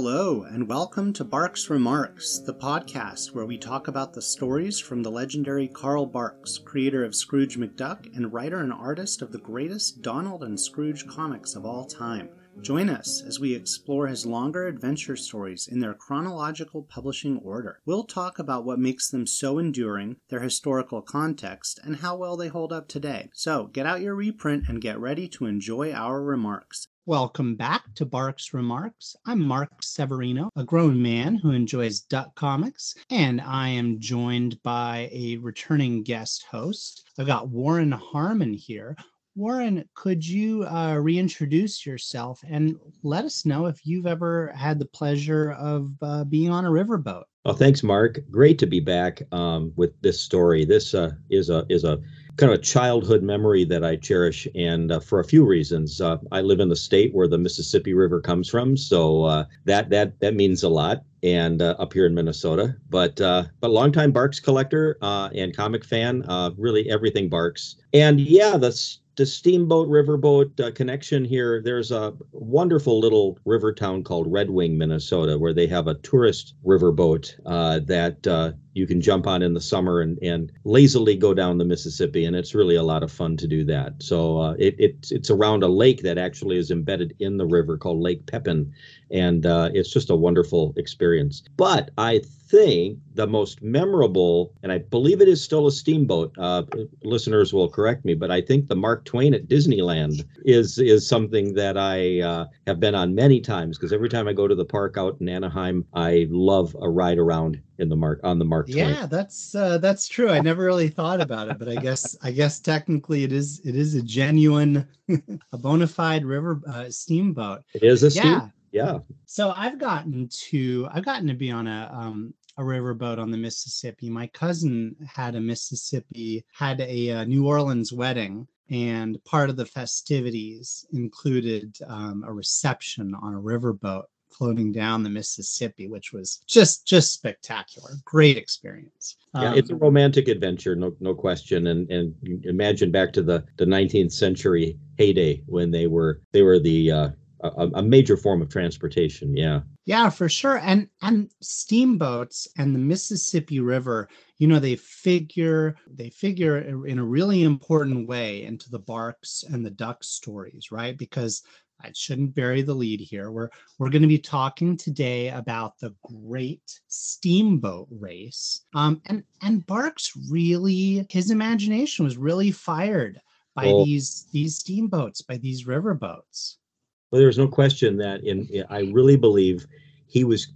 Hello, and welcome to Barks Remarks, the podcast where we talk about the stories from the legendary Carl Barks, creator of Scrooge McDuck and writer and artist of the greatest Donald and Scrooge comics of all time. Join us as we explore his longer adventure stories in their chronological publishing order. We'll talk about what makes them so enduring, their historical context, and how well they hold up today. So get out your reprint and get ready to enjoy our remarks. Welcome back to Barks Remarks. I'm Mark Severino, a grown man who enjoys duck comics, and I am joined by a returning guest host. I've got Warren Harmon here. Warren, could you uh, reintroduce yourself and let us know if you've ever had the pleasure of uh, being on a riverboat? Oh, thanks, Mark. Great to be back um, with this story. This uh, is a is a kind of a childhood memory that I cherish, and uh, for a few reasons. Uh, I live in the state where the Mississippi River comes from, so uh, that that that means a lot. And uh, up here in Minnesota, but uh, but longtime Barks collector uh, and comic fan, uh, really everything Barks. And yeah, that's the steamboat riverboat uh, connection here there's a wonderful little river town called red wing minnesota where they have a tourist riverboat uh, that uh, you can jump on in the summer and, and lazily go down the mississippi and it's really a lot of fun to do that so uh, it, it, it's around a lake that actually is embedded in the river called lake pepin and uh, it's just a wonderful experience but i think the most memorable, and I believe it is still a steamboat. Uh, listeners will correct me, but I think the Mark Twain at Disneyland is is something that I uh, have been on many times because every time I go to the park out in Anaheim, I love a ride around in the mark on the Mark Twain. Yeah, that's uh, that's true. I never really thought about it, but I guess I guess technically it is it is a genuine, a bona fide river uh, steamboat. It is a steam. Yeah yeah so i've gotten to i've gotten to be on a um a riverboat on the mississippi my cousin had a mississippi had a, a uh, new orleans wedding and part of the festivities included um, a reception on a riverboat floating down the Mississippi, which was just just spectacular. Great experience. Yeah, um, it's a romantic adventure, no no question. And and imagine back to the the 19th century heyday when they were they were the uh, a, a, major form of transportation yeah yeah for sure and and steamboats and the mississippi river you know they figure they figure in a really important way into the barks and the duck stories right because I shouldn't bury the lead here. We're we're going to be talking today about the Great Steamboat Race. Um, and and Barks really his imagination was really fired by well, these these steamboats, by these riverboats. Well, there's no question that in, I really believe he was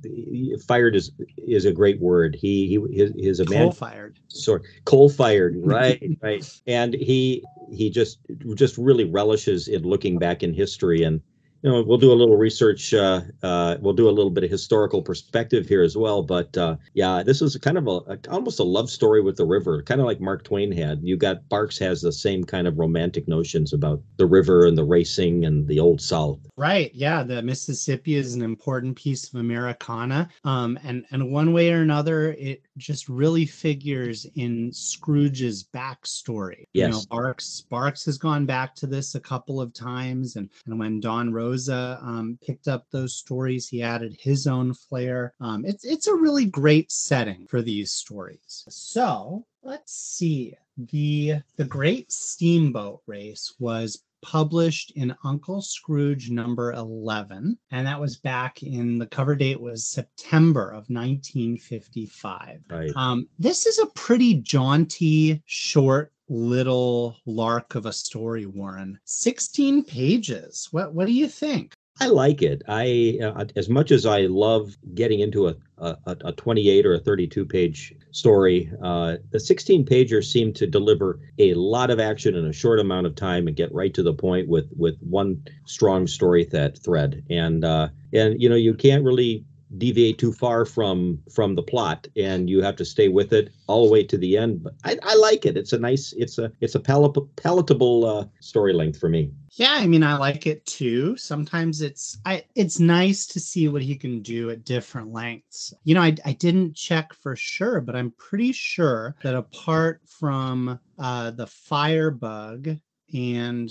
fired is is a great word. He he his, his coal fired. Sorry, coal fired. Right, right. And he he just just really relishes in looking back in history and you know, we'll do a little research. Uh, uh, we'll do a little bit of historical perspective here as well. But uh, yeah, this is kind of a, a, almost a love story with the river, kind of like Mark Twain had. You got Barks has the same kind of romantic notions about the river and the racing and the old South. Right. Yeah, the Mississippi is an important piece of Americana, um, and and one way or another, it just really figures in Scrooge's backstory. Yes. You know, Barks Barks has gone back to this a couple of times, and and when Don Rosa um, picked up those stories. He added his own flair. Um, it's it's a really great setting for these stories. So let's see. The the Great Steamboat Race was published in Uncle Scrooge number 11. And that was back in the cover date was September of 1955. Right. Um, this is a pretty jaunty, short little lark of a story, Warren. 16 pages. What what do you think? I like it. I uh, as much as I love getting into a a, a 28 or a 32 page story, uh, the 16 pager seemed to deliver a lot of action in a short amount of time and get right to the point with with one strong story that thread. And uh, and you know you can't really deviate too far from from the plot and you have to stay with it all the way to the end. But i, I like it. It's a nice it's a it's a palatable, palatable uh, story length for me. Yeah i mean i like it too. Sometimes it's i it's nice to see what he can do at different lengths. You know i, I didn't check for sure but i'm pretty sure that apart from uh the firebug and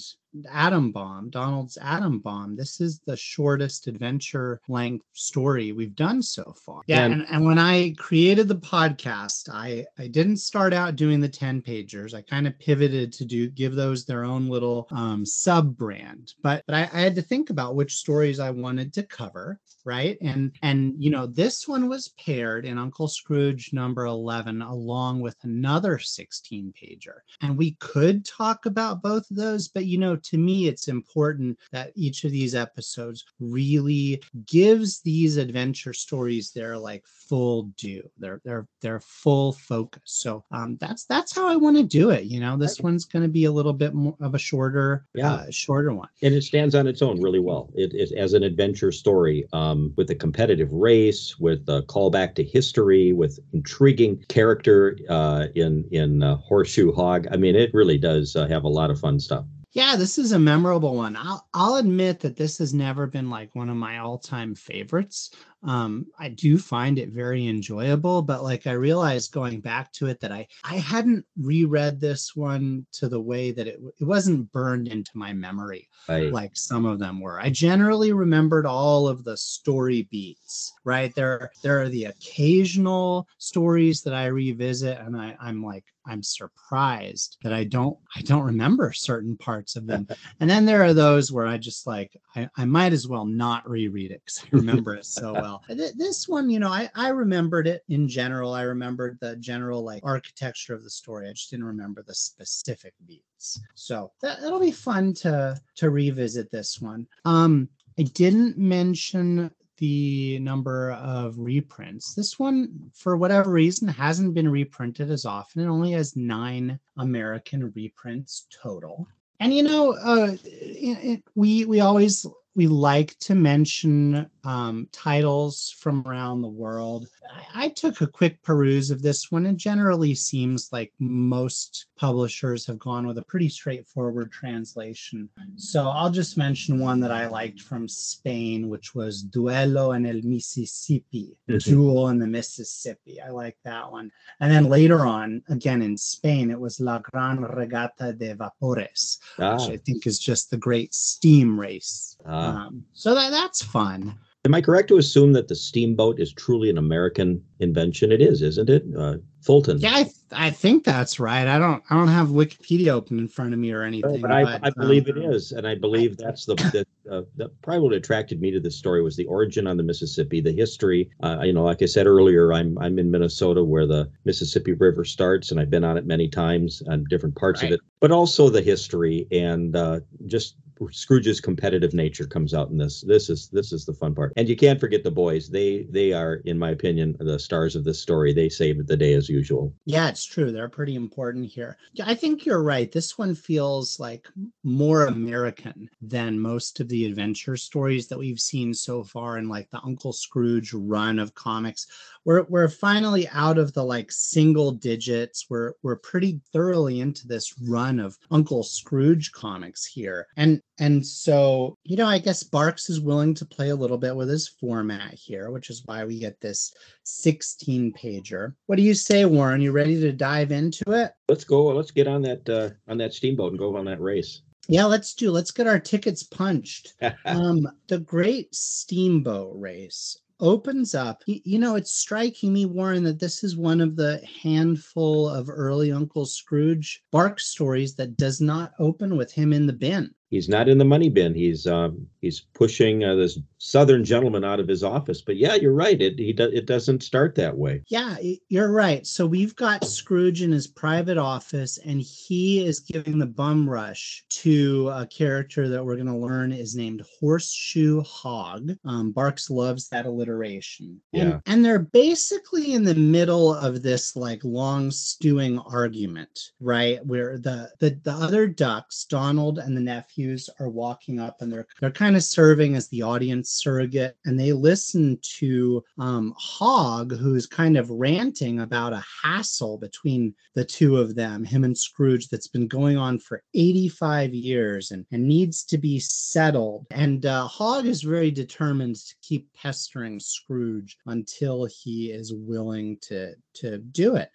Atom Bomb, Donald's Atom Bomb. This is the shortest adventure length story we've done so far. Yeah, and, and when I created the podcast, I I didn't start out doing the 10 pagers. I kind of pivoted to do give those their own little um, sub brand. But but I, I had to think about which stories I wanted to cover, right? And and you know, this one was paired in Uncle Scrooge number 11 along with another 16 pager. And we could talk about both of those, but you know, to me, it's important that each of these episodes really gives these adventure stories their like full due, their their their full focus. So um, that's that's how I want to do it. You know, this one's going to be a little bit more of a shorter, yeah, uh, shorter one, and it stands on its own really well. It is as an adventure story um, with a competitive race, with a callback to history, with intriguing character uh, in in uh, Horseshoe Hog. I mean, it really does uh, have a lot of fun stuff. Yeah, this is a memorable one. I'll I'll admit that this has never been like one of my all-time favorites um, I do find it very enjoyable, but like I realized going back to it that I I hadn't reread this one to the way that it it wasn't burned into my memory right. like some of them were. I generally remembered all of the story beats, right? There there are the occasional stories that I revisit and I I'm like I'm surprised that I don't I don't remember certain parts of them. and then there are those where I just like I, I might as well not reread it because I remember it so well well. This one, you know, I, I remembered it in general. I remembered the general like architecture of the story. I just didn't remember the specific beats. So that, that'll be fun to to revisit this one. Um, I didn't mention the number of reprints. This one, for whatever reason, hasn't been reprinted as often. It only has nine American reprints total. And you know, uh, it, it, we we always we like to mention um, titles from around the world. I, I, took a quick peruse of this one. It generally seems like most publishers have gone with a pretty straightforward translation. So I'll just mention one that I liked from Spain, which was Duelo en el Mississippi, Duel in the Mississippi. I like that one. And then later on, again in Spain, it was La Gran Regata de Vapores, ah. which I think is just the great steam race. Ah. Um, so that, that's fun. Am I correct to assume that the steamboat is truly an American invention? It is, isn't it? Uh, Fulton. Yeah, I, th- I think that's right. I don't I don't have Wikipedia open in front of me or anything. but, I, but, I believe um, it is, and I believe that's the that, uh, that probably what attracted me to this story was the origin on the Mississippi, the history. Uh, you know, like I said earlier, I'm I'm in Minnesota where the Mississippi River starts, and I've been on it many times on different parts right. of it. But also the history and uh, just Scrooge's competitive nature comes out in this. This is this is the fun part, and you can't forget the boys. They they are, in my opinion, the stars of this story. They saved the day as usual. Yeah, it's true. They're pretty important here. I think you're right. This one feels like more American than most of the adventure stories that we've seen so far in like the Uncle Scrooge run of comics we're we're finally out of the like single digits. We're we're pretty thoroughly into this run of Uncle Scrooge comics here. And and so, you know, I guess Barks is willing to play a little bit with his format here, which is why we get this 16 pager. What do you say, Warren? You ready to dive into it? Let's go. Let's get on that uh, on that steamboat and go on that race. Yeah, let's do. Let's get our tickets punched. um, the Great Steamboat Race opens up. You know, it's striking me, Warren, that this is one of the handful of early Uncle Scrooge Bark stories that does not open with him in the bin he's not in the money bin. He's um, he's pushing uh, this southern gentleman out of his office. But yeah, you're right. It he do, it doesn't start that way. Yeah, you're right. So we've got Scrooge in his private office, and he is giving the bum rush to a character that we're going to learn is named Horseshoe Hog. Um, Barks loves that alliteration. And, yeah, and they're basically in the middle of this like long stewing argument, right? Where the the the other ducks, Donald and the nephew Are walking up and they're they're kind of serving as the audience surrogate and they listen to um, Hog who's kind of ranting about a hassle between the two of them, him and Scrooge, that's been going on for 85 years and, and needs to be settled. And uh, Hog is very determined to keep pestering Scrooge until he is willing to to do it.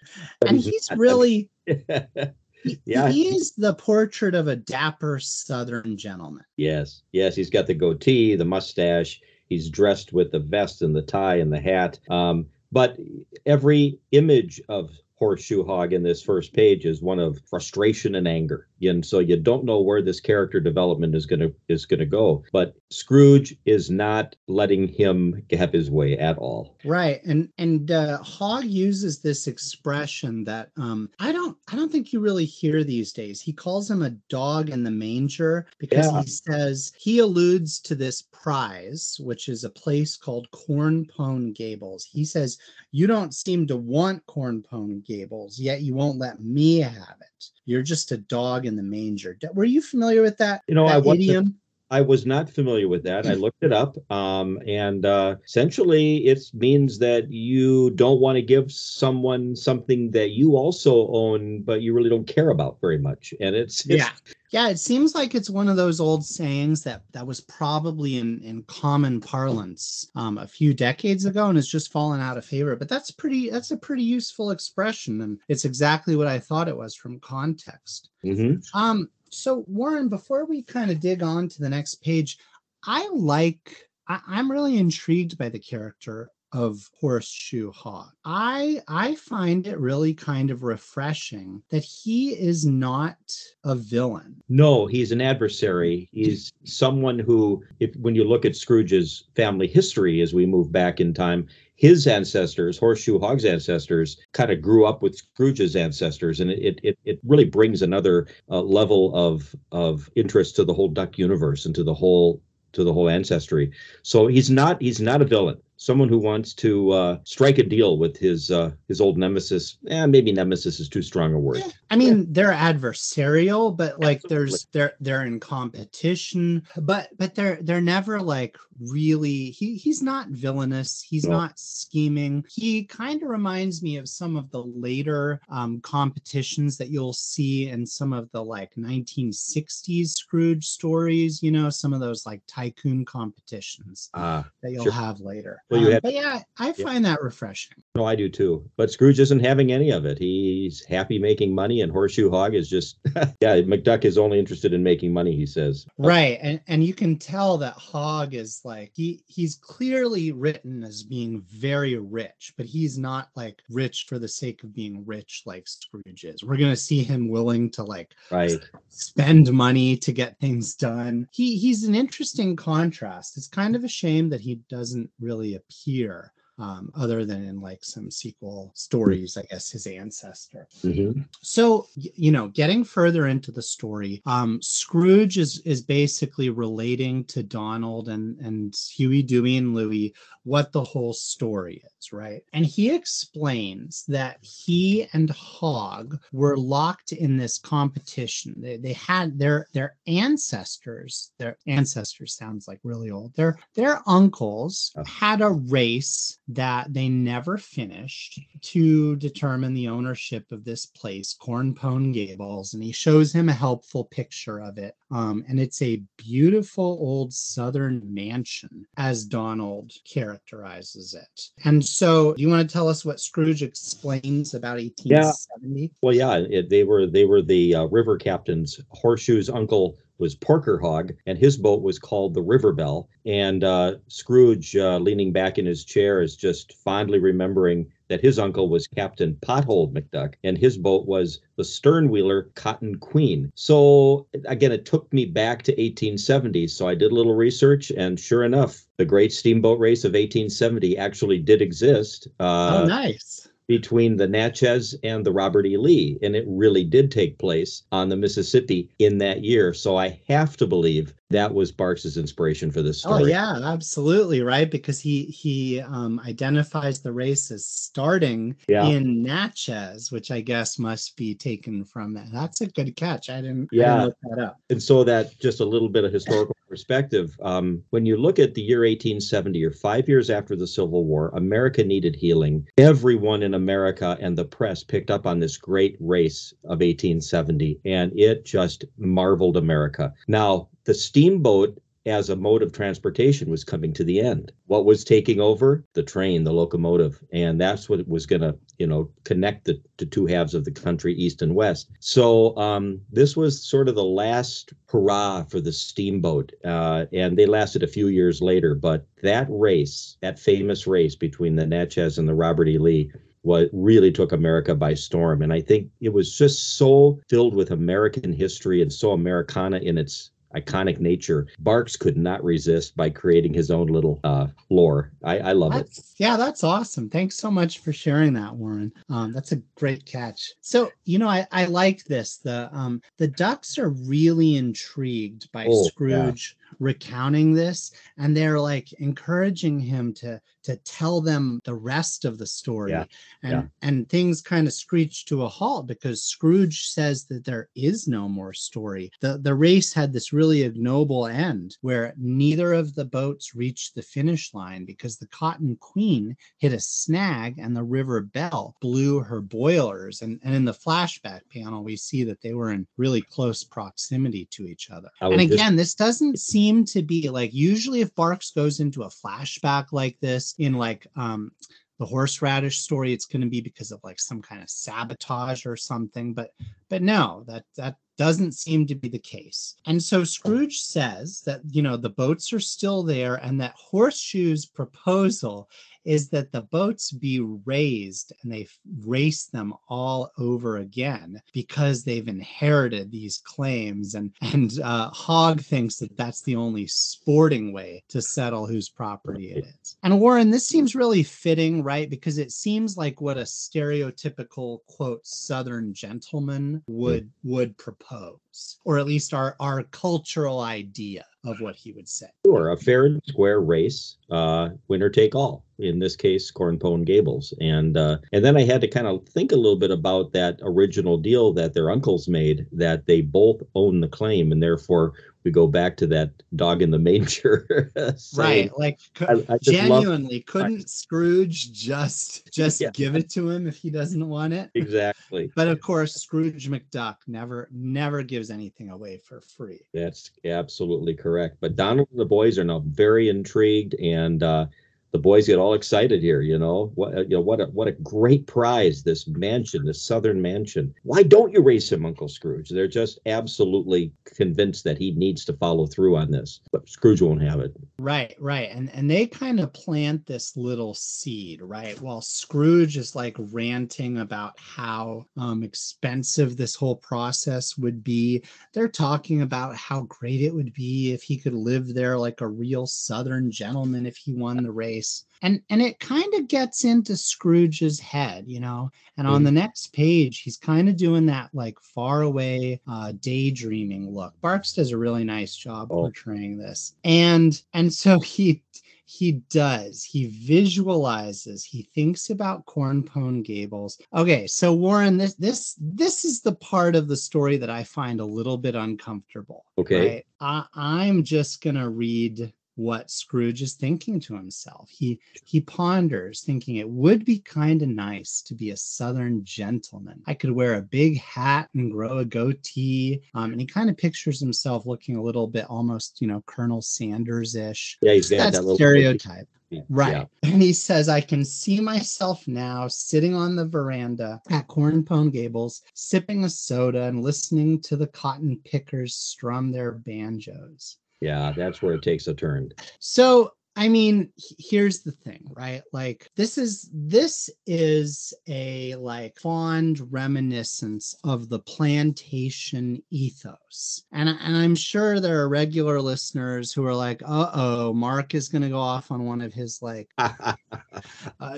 And he's really yeah. He is the portrait of a dapper Southern gentleman. Yes, yes. He's got the goatee, the mustache. He's dressed with the vest and the tie and the hat. Um, but every image of horseshoe hog in this first page is one of frustration and anger and so you don't know where this character development is going to is going to go but scrooge is not letting him have his way at all. Right and and uh, hog uses this expression that um i don't i don't think you really hear these days. He calls him a dog in the manger because yeah. he says he alludes to this prize which is a place called cornpone gables. He says you don't seem to want cornpone gables yet you won't let me have it you're just a dog in the manger. Were you familiar with that? You know, that I idiom? I was not familiar with that. I looked it up, um, and uh, essentially, it means that you don't want to give someone something that you also own, but you really don't care about very much. And it's, it's yeah, yeah. It seems like it's one of those old sayings that that was probably in in common parlance um, a few decades ago, and has just fallen out of favor. But that's pretty. That's a pretty useful expression, and it's exactly what I thought it was from context. Mm-hmm. Um, so Warren, before we kind of dig on to the next page, I like I, I'm really intrigued by the character of horseshoe hog i i find it really kind of refreshing that he is not a villain. No he's an adversary. He's someone who if when you look at scrooge's family history as we move back in time his ancestors, Horseshoe Hog's ancestors, kind of grew up with Scrooge's ancestors, and it it it really brings another uh, level of of interest to the whole duck universe and to the whole to the whole ancestry. So he's not he's not a villain someone who wants to uh, strike a deal with his uh, his old nemesis. Eh, maybe nemesis is too strong a word. I mean, yeah. they're adversarial, but like Absolutely. there's they're they're in competition, but but they're they're never like really. He he's not villainous. He's no. not scheming. He kind of reminds me of some of the later um, competitions that you'll see in some of the like 1960s Scrooge stories. You know, some of those like tycoon competitions uh, that you'll sure. have later. Well, you um, had, but yeah, I find yeah. that refreshing. No, I do too. But Scrooge isn't having any of it. He's happy making money, and Horseshoe Hog is just yeah. McDuck is only interested in making money. He says right, and and you can tell that Hog is like he he's clearly written as being very rich, but he's not like rich for the sake of being rich like Scrooge is. We're gonna see him willing to like right spend money to get things done. He he's an interesting contrast. It's kind of a shame that he doesn't really appear um, other than in like some sequel stories, I guess his ancestor. Mm-hmm. So, you know, getting further into the story, um, Scrooge is is basically relating to Donald and and Huey, Dewey, and Louie what the whole story is, right? And he explains that he and Hog were locked in this competition. They, they had their their ancestors, their ancestors sounds like really old. Their their uncles oh. had a race that they never finished to determine the ownership of this place, Cornpone Gables, and he shows him a helpful picture of it. Um, and it's a beautiful old southern mansion, as Donald characterizes it. And so, do you want to tell us what Scrooge explains about 1870? Yeah. Well, yeah, it, they were they were the uh, river captains. Horseshoe's uncle was Porker Hog, and his boat was called the River Belle. And uh, Scrooge, uh, leaning back in his chair, is just fondly remembering that his uncle was Captain Pothole McDuck, and his boat was the sternwheeler Cotton Queen. So again, it took me back to 1870. So I did a little research, and sure enough, the Great Steamboat Race of 1870 actually did exist. Uh, oh, nice between the Natchez and the Robert E. Lee. And it really did take place on the Mississippi in that year. So I have to believe that was Barks's inspiration for this oh, story. Oh yeah, absolutely right because he he um, identifies the race as starting yeah. in Natchez, which I guess must be taken from that. That's a good catch. I didn't, yeah. I didn't look that up. And so that just a little bit of historical perspective. Um, when you look at the year 1870 or five years after the Civil War, America needed healing. Everyone in America and the press picked up on this great race of 1870, and it just marveled America. Now the steamboat as a mode of transportation was coming to the end. What was taking over? The train, the locomotive. And that's what was going to, you know, connect the, the two halves of the country, east and west. So um, this was sort of the last hurrah for the steamboat. Uh, and they lasted a few years later. But that race, that famous race between the Natchez and the Robert E. Lee, what really took America by storm. And I think it was just so filled with American history and so Americana in its iconic nature. Barks could not resist by creating his own little uh, lore. I, I love that's, it. Yeah, that's awesome. Thanks so much for sharing that, Warren. Um, that's a great catch. So you know, I, I like this. The um, the Ducks are really intrigued by oh, Scrooge. Yeah recounting this and they're like encouraging him to to tell them the rest of the story yeah. and yeah. and things kind of screech to a halt because scrooge says that there is no more story the the race had this really ignoble end where neither of the boats reached the finish line because the cotton queen hit a snag and the river belle blew her boilers and and in the flashback panel we see that they were in really close proximity to each other and again just... this doesn't seem seem to be like usually if Barks goes into a flashback like this in like um the horseradish story it's going to be because of like some kind of sabotage or something but but no that that doesn't seem to be the case. And so scrooge says that you know the boats are still there and that horseshoe's proposal is that the boats be raised and they race them all over again because they've inherited these claims and and uh, hog thinks that that's the only sporting way to settle whose property it is. And warren this seems really fitting right? Because it seems like what a stereotypical quote southern gentleman would would propose or at least our our cultural idea of what he would say. Sure, a fair and square race, uh, winner take all. In this case, Cornpone Gables, and uh, and then I had to kind of think a little bit about that original deal that their uncles made, that they both own the claim, and therefore we go back to that dog in the manger. right. Like I, I genuinely couldn't Scrooge just just yeah. give it to him if he doesn't want it? Exactly. but of course, Scrooge McDuck never never gives anything away for free. That's absolutely correct. But Donald and the boys are now very intrigued and uh the boys get all excited here. You know what? You know what? A, what a great prize! This mansion, this southern mansion. Why don't you race him, Uncle Scrooge? They're just absolutely convinced that he needs to follow through on this, but Scrooge won't have it. Right, right, and and they kind of plant this little seed, right? While Scrooge is like ranting about how um, expensive this whole process would be, they're talking about how great it would be if he could live there like a real Southern gentleman if he won the race place and and it kind of gets into scrooge's head you know? And on the next page he's kind of doing that like far away uh daydreaming look. Barks does a really nice job oh. portraying this. And and so he he does. He visualizes. He thinks about cornpone gables. Okay so warren this this this is the part of the story that i find a little bit uncomfortable okay. right? I, i'm just gonna read what Scrooge is thinking to himself. He he ponders, thinking it would be kind of nice to be a Southern gentleman. I could wear a big hat and grow a goatee. Um, and he kind of pictures himself looking a little bit almost, you know, Colonel Sanders ish. Yeah, he's got that little stereotype. Yeah. Right. Yeah. And he says, I can see myself now sitting on the veranda at Cornpone Gables, sipping a soda and listening to the cotton pickers strum their banjos. Yeah, that's where it takes a turn. So I mean, here's the thing, right? Like this is this is a like fond reminiscence of the plantation ethos. And, and I'm sure there are regular listeners who are like, uh-oh, Mark is gonna go off on one of his like uh,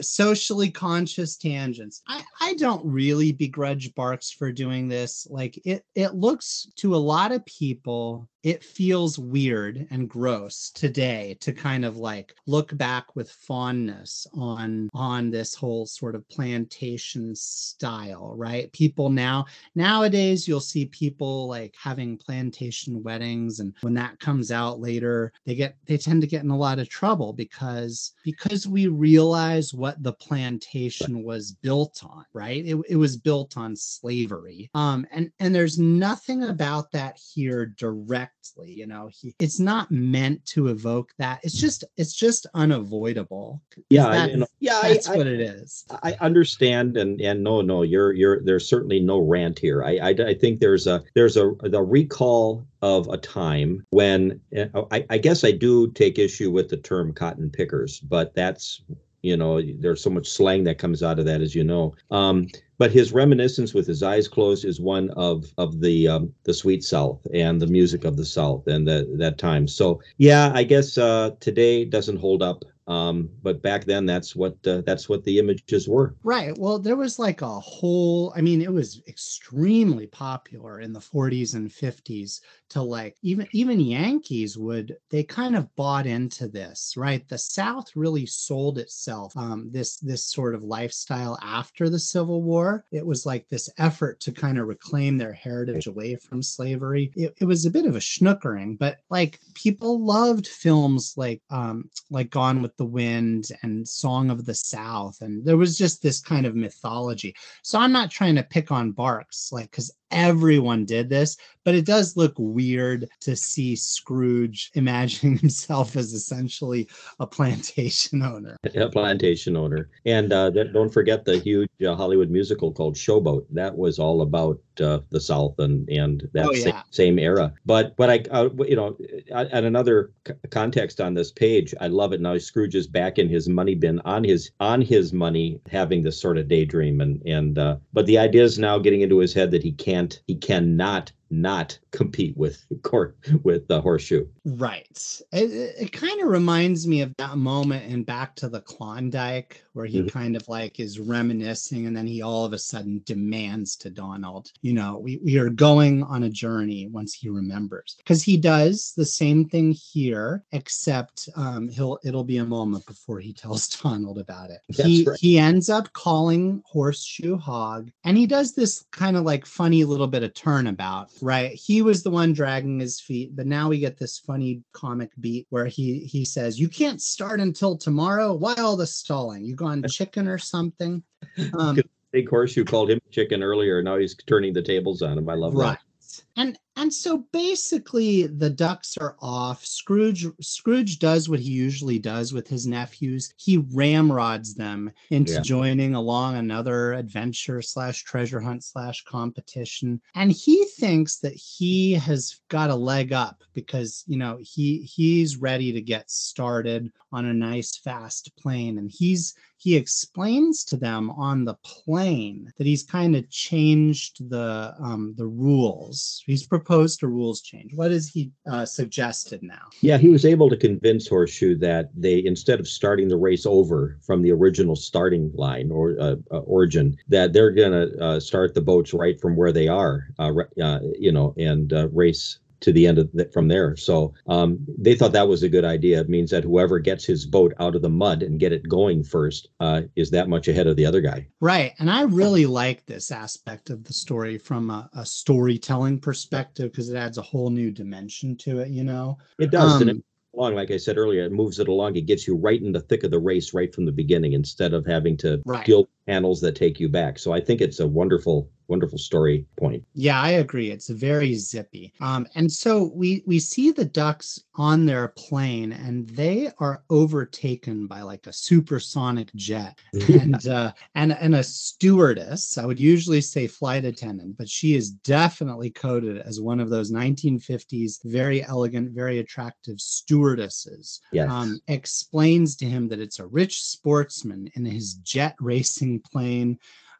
socially conscious tangents. I, I don't really begrudge Barks for doing this. Like it it looks to a lot of people it feels weird and gross today to kind of like look back with fondness on on this whole sort of plantation style right people now nowadays you'll see people like having plantation weddings and when that comes out later they get they tend to get in a lot of trouble because because we realize what the plantation was built on, right? It, it was built on slavery. Um, and and there's nothing about that here You know, he, it's not meant to evoke that. It's just it's just unavoidable. Yeah, that, you know, yeah, that's I, what I, it is. I understand, and and no, no, you're you're there's certainly no rant here. I I, I think there's a there's a the recall of a time when uh, I, I guess I do take issue with the term cotton pickers, but that's you know there's so much slang that comes out of that as you know. Um, but his reminiscence with his eyes closed is one of of the um, the sweet south and the music of the south and the, that time. So yeah i guess uh, today doesn't hold up um, but back then, that's what uh, that's what the images were. Right. Well, there was like a whole. I mean, it was extremely popular in the 40s and 50s. To like even even Yankees would they kind of bought into this, right? The South really sold itself um, this this sort of lifestyle after the Civil War. It was like this effort to kind of reclaim their heritage away from slavery. It, it was a bit of a schnookering, but like people loved films like um, like Gone with the Wind and Song of the South. And there was just this kind of mythology. So I'm not trying to pick on Barks, like, because everyone did this, but it does look weird to see Scrooge imagining himself as essentially a plantation owner. A plantation owner. And uh, don't forget the huge uh, Hollywood musical called Showboat. That was all about uh, the South and and that oh, yeah. same, same, era. But but I uh, you know at another c- context on this page, I love it now. Scrooge is back in his money bin on his on his money, having this sort of daydream and and uh, but the idea is now getting into his head that he can't he cannot not compete with court with the horseshoe. Right. It, it kind of reminds me of that moment in Back to the Klondike where he mm-hmm. kind of like is reminiscing and then he all of a sudden demands to Donald, you know, we, we are going on a journey once he remembers. Because he does the same thing here, except um, he'll it'll be a moment before he tells Donald about it. That's he right. he ends up calling Horseshoe Hog, and he does this kind of like funny little bit of turnabout right he was the one dragging his feet but now we get this funny comic beat where he he says you can't start until tomorrow why all the stalling you gone chicken or something. Um big horseshoe called him chicken earlier now he's turning the tables on him. I love right. that and and so basically the ducks are off. Scrooge scrooge does what he usually does with his nephews. He ramrods them into yeah. joining along another adventure slash treasure hunt slash competition. And he thinks that he has got a leg up because you know he he's ready to get started on a nice fast plane. And he's he explains to them on the plane that he's kind of changed the um, the rules. He's proposed a rules change. What has he uh, suggested now? Yeah, he was able to convince Horseshoe that they instead of starting the race over from the original starting line or uh, uh, origin, that they're going to uh, start the boats right from where they are, uh, uh, you know, and race to the end of the, from there. So um, they thought that was a good idea. It means that whoever gets his boat out of the mud and get it going first uh, is that much ahead of the other guy. Right, and I really like this aspect of the story from a, a storytelling perspective because it adds a whole new dimension to it. You know, it does. Um, and it, along, like I said earlier, it moves it along. It gets you right in the thick of the race right from the beginning instead of having to right. deal with panels that take you back. So I think it's a wonderful wonderful story point. Yeah, I agree. It's very zippy. Um, and so we we see the ducks on their plane, and they are overtaken by like a supersonic jet, and uh, and and a stewardess. I would usually say flight attendant, but she is definitely coded as one of those 1950s very elegant, very attractive stewardesses. Yes. Um, explains to him that it's a rich sportsman in his jet racing plane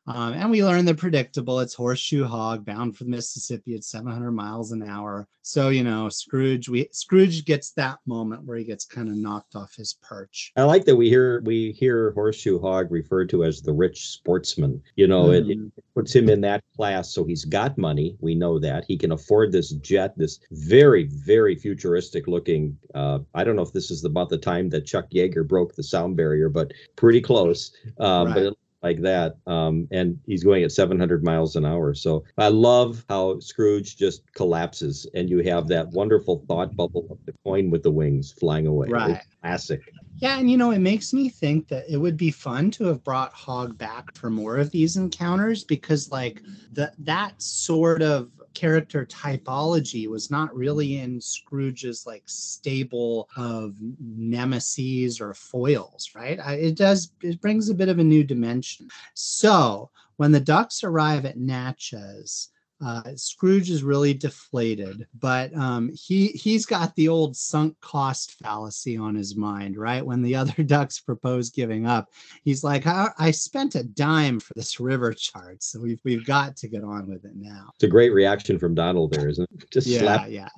um, and we learn the predictable. It's horseshoe hog bound for the Mississippi at 700 miles an hour. So you know, Scrooge. We Scrooge gets that moment where he gets kind of knocked off his perch. I like that we hear we hear horseshoe hog referred to as the rich sportsman. You know, mm. it, it, mm. puts him in that class. So he's got money. We know that he can afford this jet, this very very futuristic looking. Uh, I don't know if this is about the time that Chuck Yeager broke the sound barrier, but pretty close. Um, right. But it like that. Um, and he's going at 700 miles an hour. So I love how Scrooge just collapses and you have that wonderful thought bubble of the coin with the wings flying away. Right. It's classic. Yeah, and you know, it makes me think that it would be fun to have brought Hog back for more of these encounters because, like, the that sort of character typology was not really in Scrooge's like stable of nemesis or foils, right? It does it brings a bit of a new dimension. So when the ducks arrive at Natchez, uh, Scrooge is really deflated, but um, he he's got the old sunk cost fallacy on his mind, right? When the other ducks propose giving up, he's like, I, I spent a dime for this river chart, so we've we've got to get on with it now." It's a great reaction from Donald there, isn't it? Just yeah, slap. Yeah,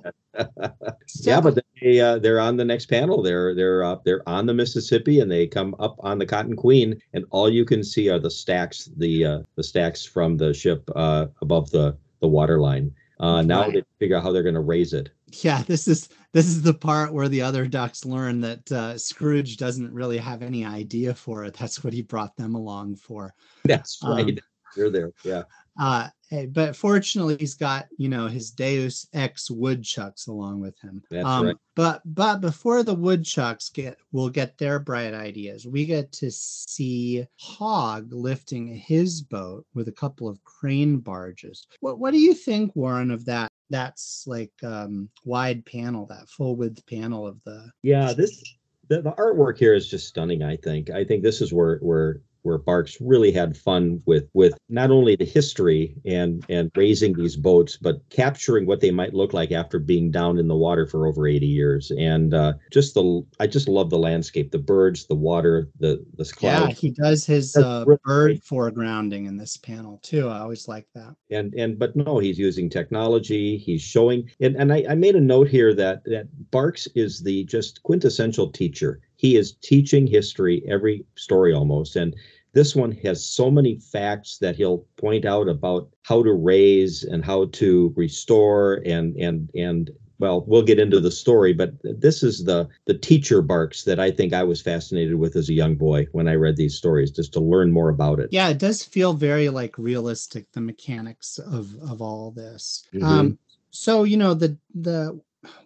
yeah. But they uh, they're on the next panel. They're they're uh, they're on the Mississippi, and they come up on the Cotton Queen, and all you can see are the stacks, the uh, the stacks from the ship uh, above the the water line. Uh, now right. they figure out how they're going to raise it. Yeah, this is this is the part where the other ducks learn that uh, Scrooge doesn't really have any idea for it. That's what he brought them along for. That's right. Um, You're there. Yeah. Uh, but fortunately, he's got you know his Deus ex woodchucks along with him. That's um, right. But but before the woodchucks get will get their bright ideas, we get to see Hog lifting his boat with a couple of crane barges. What what do you think, Warren, of that? That's like um, wide panel, that full width panel of the. Yeah, this the, the artwork here is just stunning. I think. I think this is where where where Barks really had fun with with not only the history and and raising these boats, but capturing what they might look like after being down in the water for over 80 years. And uh, just the I just love the landscape, the birds, the water, the the clouds. Yeah, he does his uh, really bird great. foregrounding in this panel too. I always like that. And and but no, he's using technology. He's showing and and I, I made a note here that that Barks is the just quintessential teacher he is teaching history every story almost. And this one has so many facts that he'll point out about how to raise and how to restore and and and well we'll get into the story but this is the the teacher barks that i think i was fascinated with as a young boy when i read these stories just to learn more about it. Yeah it does feel very like realistic the mechanics of of all this. Mm-hmm. um so you know the the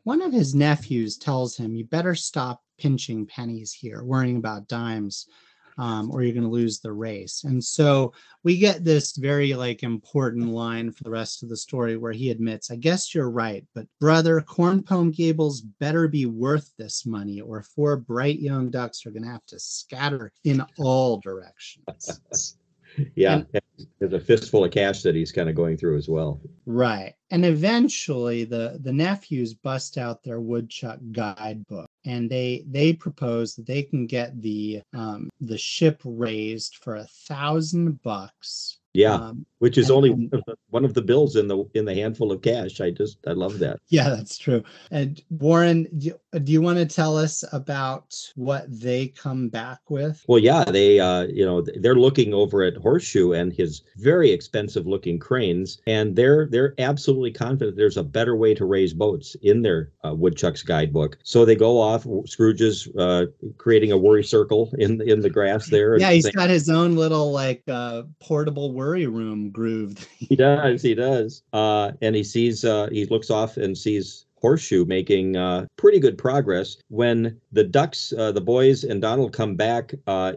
one of his nephews tells him you better stop pinching pennies here, worrying about dimes, um, or you're going to lose the race. And so we get this very like important line for the rest of the story where he admits, I guess you're right, but brother, Cornpone Gables better be worth this money, or four bright young ducks are going to have to scatter in all directions. Yeah, there's a fistful of cash that he's kind of going through as well. Right. And eventually the the nephews bust out their woodchuck guidebook and they they propose that they can get the um, the ship raised for a thousand bucks yeah, um, which is and, only one of, the, one of, the, bills in the in the handful of cash. I just I love that. Yeah, that's true. And Warren, do you, do you want to tell us about what they come back with? Well, yeah, they uh, you know they're looking over at Horseshoe and his very expensive looking cranes, and they're they're absolutely confident there's a better way to raise boats in their uh, woodchuck's guidebook. So they go off. Scrooge's uh, creating a worry circle in in the grass there. Yeah, he's got his own little like uh, portable worry room grooved. he does, he does. Uh, and he sees, uh, he looks off and sees Horseshoe making uh, pretty good progress. When the Ducks, uh, the boys, and Donald come back uh,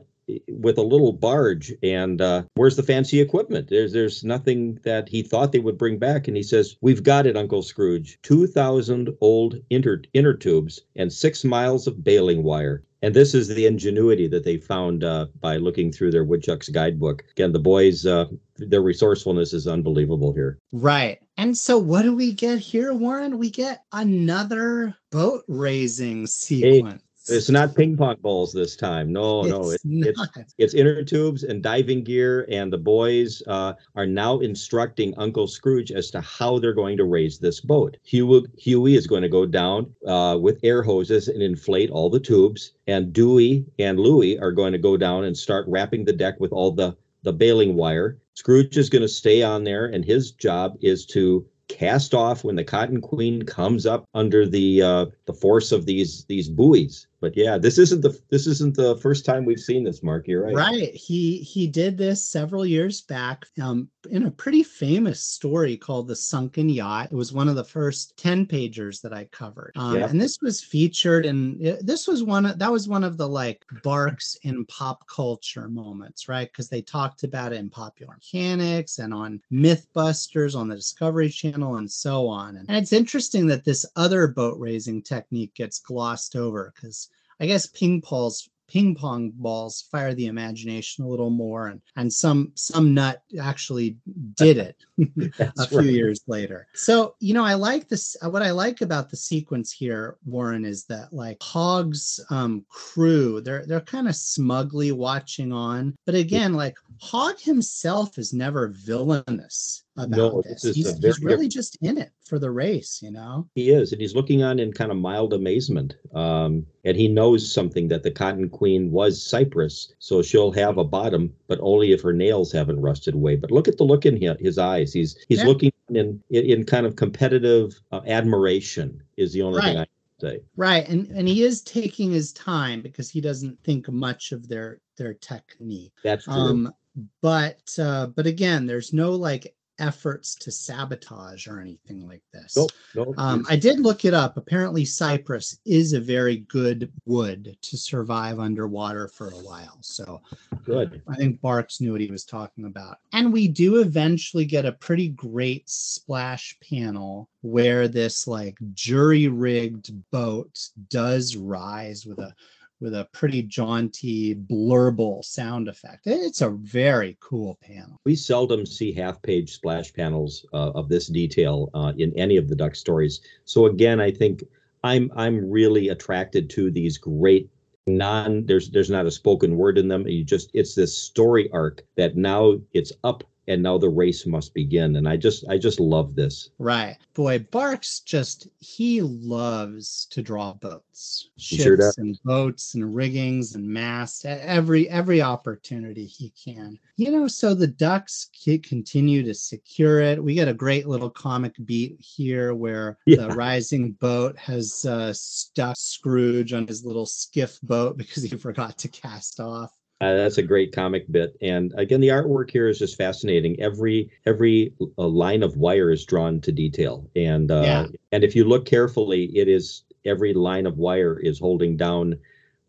with a little barge, and uh, where's the fancy equipment? There's there's nothing that he thought they would bring back, and he says, "We've got it, Uncle Scrooge. Two thousand old inter inner tubes and six miles of baling wire." And this is the ingenuity that they found uh, by looking through their woodchuck's guidebook. Again, the boys, uh, their resourcefulness is unbelievable here. Right. And so, what do we get here, Warren? We get another boat raising sequence. It's not ping pong balls this time. No, it's no, it, it's it's inner tubes and diving gear, and the boys uh, are now instructing Uncle Scrooge as to how they're going to raise this boat. Huey, Huey is going to go down uh, with air hoses and inflate all the tubes, and Dewey and Louie are going to go down and start wrapping the deck with all the the baling wire. Scrooge is going to stay on there, and his job is to cast off when the Cotton Queen comes up under the uh, the force of these these buoys but yeah, this isn't the this isn't the first time we've seen this. Mark, you're right. Right. He he did this several years back um, in a pretty famous story called "The Sunken Yacht." It was one of the first ten pagers that I covered, um, yeah. and this was featured. And this was one of, that was one of the like Barks in pop culture moments, right? Because they talked about it in Popular Mechanics and on MythBusters on the Discovery Channel and so on. And, and it's interesting that this other boat raising technique gets glossed over because I guess ping pong's ping pong balls fire the imagination a little more and and some some nut actually did it a few right. years later. So you know i like this what i like about the sequence here warren is that like hog's um crew they're they're kind of smugly watching on. But again like hog himself is never villainous about no, this. this he's, he's really just in it for the race, you know. He is, and he's looking on in kind of mild amazement. Um, and he knows something that the Cotton Queen was cypress, so she'll have a bottom, but only if her nails haven't rusted away. But look at the look in his eyes. He's he's yeah. looking in, in, in kind of competitive uh, admiration. Is the only right. thing I say. Right, and and he is taking his time because he doesn't think much of their their technique. That's true. Um, but uh, but again, there's no like efforts to sabotage or anything like this. Nope, nope. Um, I did look it up. Apparently, cypress is a very good wood to survive underwater for a while. So, good. I think Barks knew what he was talking about. And we do eventually get a pretty great splash panel where this like jury rigged boat does rise with a with a pretty jaunty blurble sound effect. It's a very cool panel. We seldom see half page splash panels uh, of this detail uh, in any of the duck stories. So again, I think I'm I'm really attracted to these great non there's there's not a spoken word in them you just it's this story arc that now it's up and now the race must begin. And i just i just love this. Right. Boy barks just he loves to draw boats. Ships sure and boats and riggings and masts every every opportunity he can. You know so the ducks continue to secure it. We get a great little comic beat here where yeah. the rising boat has uh, stuck scrooge on his little skiff boat because he forgot to cast off uh, that's a great comic bit, and again, the artwork here is just fascinating. Every every uh, line of wire is drawn to detail, and uh, yeah. and if you look carefully, it is every line of wire is holding down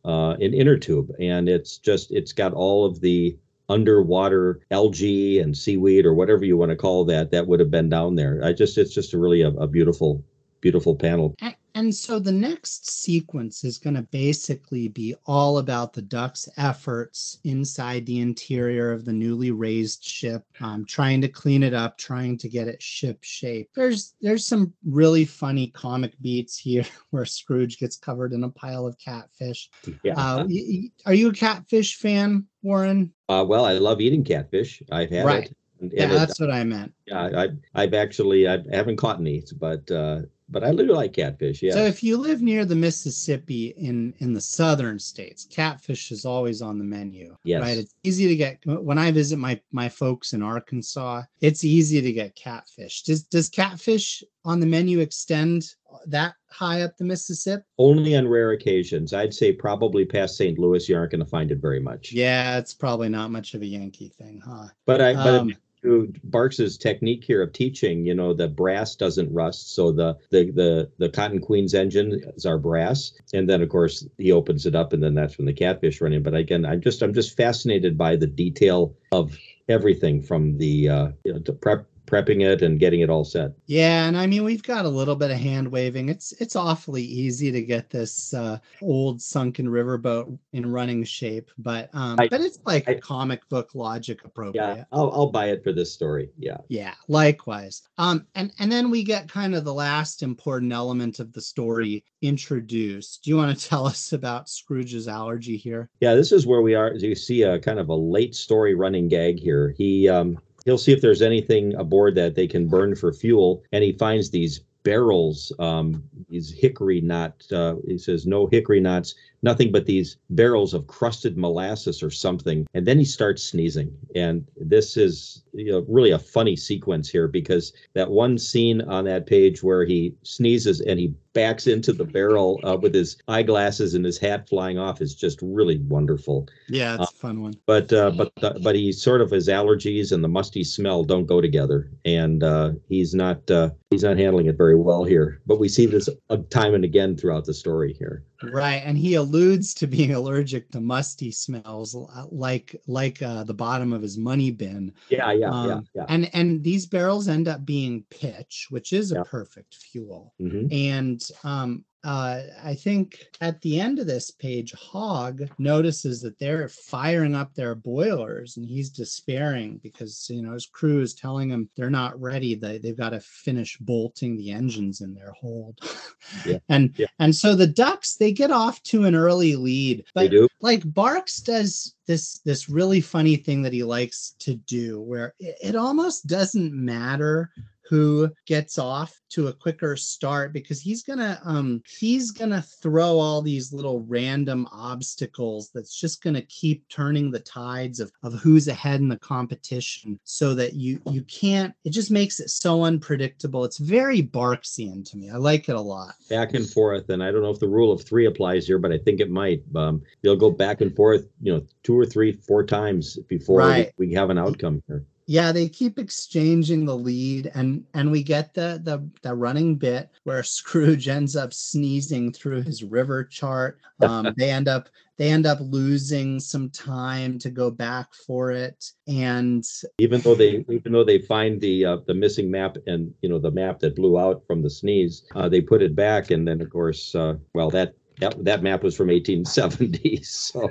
uh, an inner tube, and it's just it's got all of the underwater algae and seaweed or whatever you want to call that that would have been down there. I just it's just a really a, a beautiful beautiful panel. And so the next sequence is going to basically be all about the duck's efforts inside the interior of the newly raised ship, um, trying to clean it up, trying to get it ship shape. There's there's some really funny comic beats here where Scrooge gets covered in a pile of catfish. Yeah. Uh, are you a catfish fan, Warren? Uh, well, I love eating catfish. I've had right. it. And, yeah, that's what I meant. Yeah, I, I've actually I haven't caught any, but uh, but I do like catfish. Yeah. So if you live near the Mississippi in in the southern states, catfish is always on the menu. Yes. Right. It's easy to get when I visit my my folks in Arkansas. It's easy to get catfish. Does does catfish on the menu extend that high up the Mississippi? Only on rare occasions. I'd say probably past St. Louis, you aren't going to find it very much. Yeah, it's probably not much of a Yankee thing, huh? But I but um, to Barks's technique here of teaching, you know, the brass doesn't rust. So the the the the Cotton Queen's engine is our brass, and then of course he opens it up, and then that's when the catfish run in. But again, I'm just I'm just fascinated by the detail of everything from the uh, you know, prep prepping it and getting it all set. Yeah, and I mean we've got a little bit of hand waving. It's it's awfully easy to get this uh, old sunken riverboat in running shape, but um, I, but it's like I, comic book logic appropriate. Yeah, I'll I'll buy it for this story. Yeah. Yeah, likewise. Um, and and then we get kind of the last important element of the story introduced. Do you want to tell us about Scrooge's allergy here? Yeah, this is where we are. You see a kind of a late story running gag here. He um he'll see if there's anything aboard that they can burn for fuel, and he finds these barrels, um, these hickory knot. Uh, he says no hickory knots, nothing but these barrels of crusted molasses or something. And then he starts sneezing. And this is you know, really a funny sequence here because that one scene on that page where he sneezes and he backs into the barrel uh, with his eyeglasses and his hat flying off is just really wonderful. Yeah, it's uh, a fun one. But uh, but uh, but he sort of his allergies and the musty smell don't go together, and uh, he's not uh, he's not handling it very well here. But we see this time and again throughout the story here. Right, and he alludes to being allergic to musty smells, like like uh, the bottom of his money bin. Yeah, yeah, um, yeah, yeah. And and these barrels end up being pitch, which is a perfect fuel. Mm-hmm. And um, uh, I think at the end of this page, Hog notices that they're firing up their boilers and he's despairing because, you know, his crew is telling him they're not ready. They, they've got to finish bolting the engines in their hold. Yeah. and yeah. and so the Ducks, they get off to an early lead. But they do. like Barks does this this really funny thing that he likes to do where it, it almost doesn't matter who gets off to a quicker start because he's gonna um he's gonna throw all these little random obstacles that's just gonna keep turning the tides of of who's ahead in the competition so that you you can't it just makes it so unpredictable. It's very barksian to me. I like it a lot. Back and forth and i don't know if the rule of three applies here but i think it might. Um they'll go back and forth you know two or three four times before right. we, we have an outcome here yeah they keep exchanging the lead and and we get the the the running bit where scrooge ends up sneezing through his river chart. Um, they end up they end up losing some time to go back for it and even though they even though they find the uh, the missing map and you know the map that blew out from the sneeze uh, they put it back and then of course uh, well that that, that map was from 1870 so